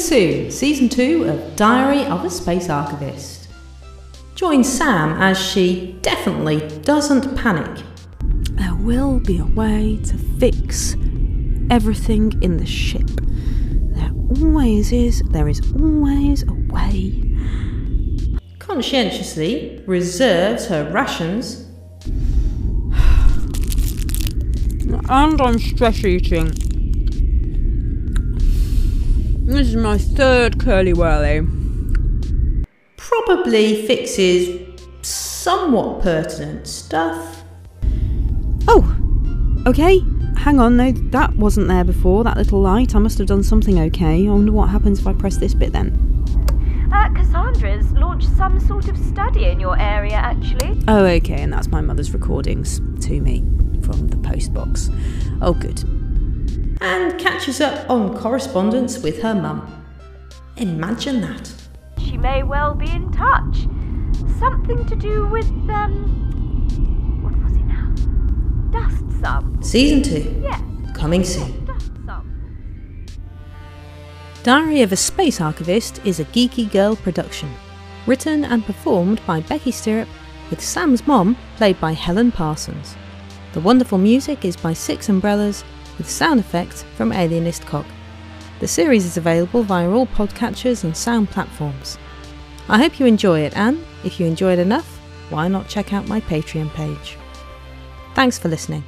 soon, season two of Diary of a Space Archivist. Join Sam as she definitely doesn't panic. There will be a way to fix everything in the ship. There always is, there is always a way. Conscientiously reserves her rations And I'm stress eating. This is my third Curly Wurly. probably fixes somewhat pertinent stuff. Oh, okay. Hang on, no, that wasn't there before, that little light. I must have done something okay. I wonder what happens if I press this bit then. Uh, Cassandra's launched some sort of study in your area, actually. Oh, okay, and that's my mother's recordings to me from the post box. Oh, good. And catches up on correspondence with her mum. Imagine that. She may well be in touch. Something to do with, um. What was it now? Dust sum. Season 2, Yes, coming soon. dust sum. Diary of a Space Archivist is a geeky girl production. Written and performed by Becky Stirrup, with Sam's mom played by Helen Parsons. The wonderful music is by Six Umbrellas, with sound effects from Alienist Cog. The series is available via all podcatchers and sound platforms. I hope you enjoy it, and if you enjoyed enough, why not check out my Patreon page? Thanks for listening.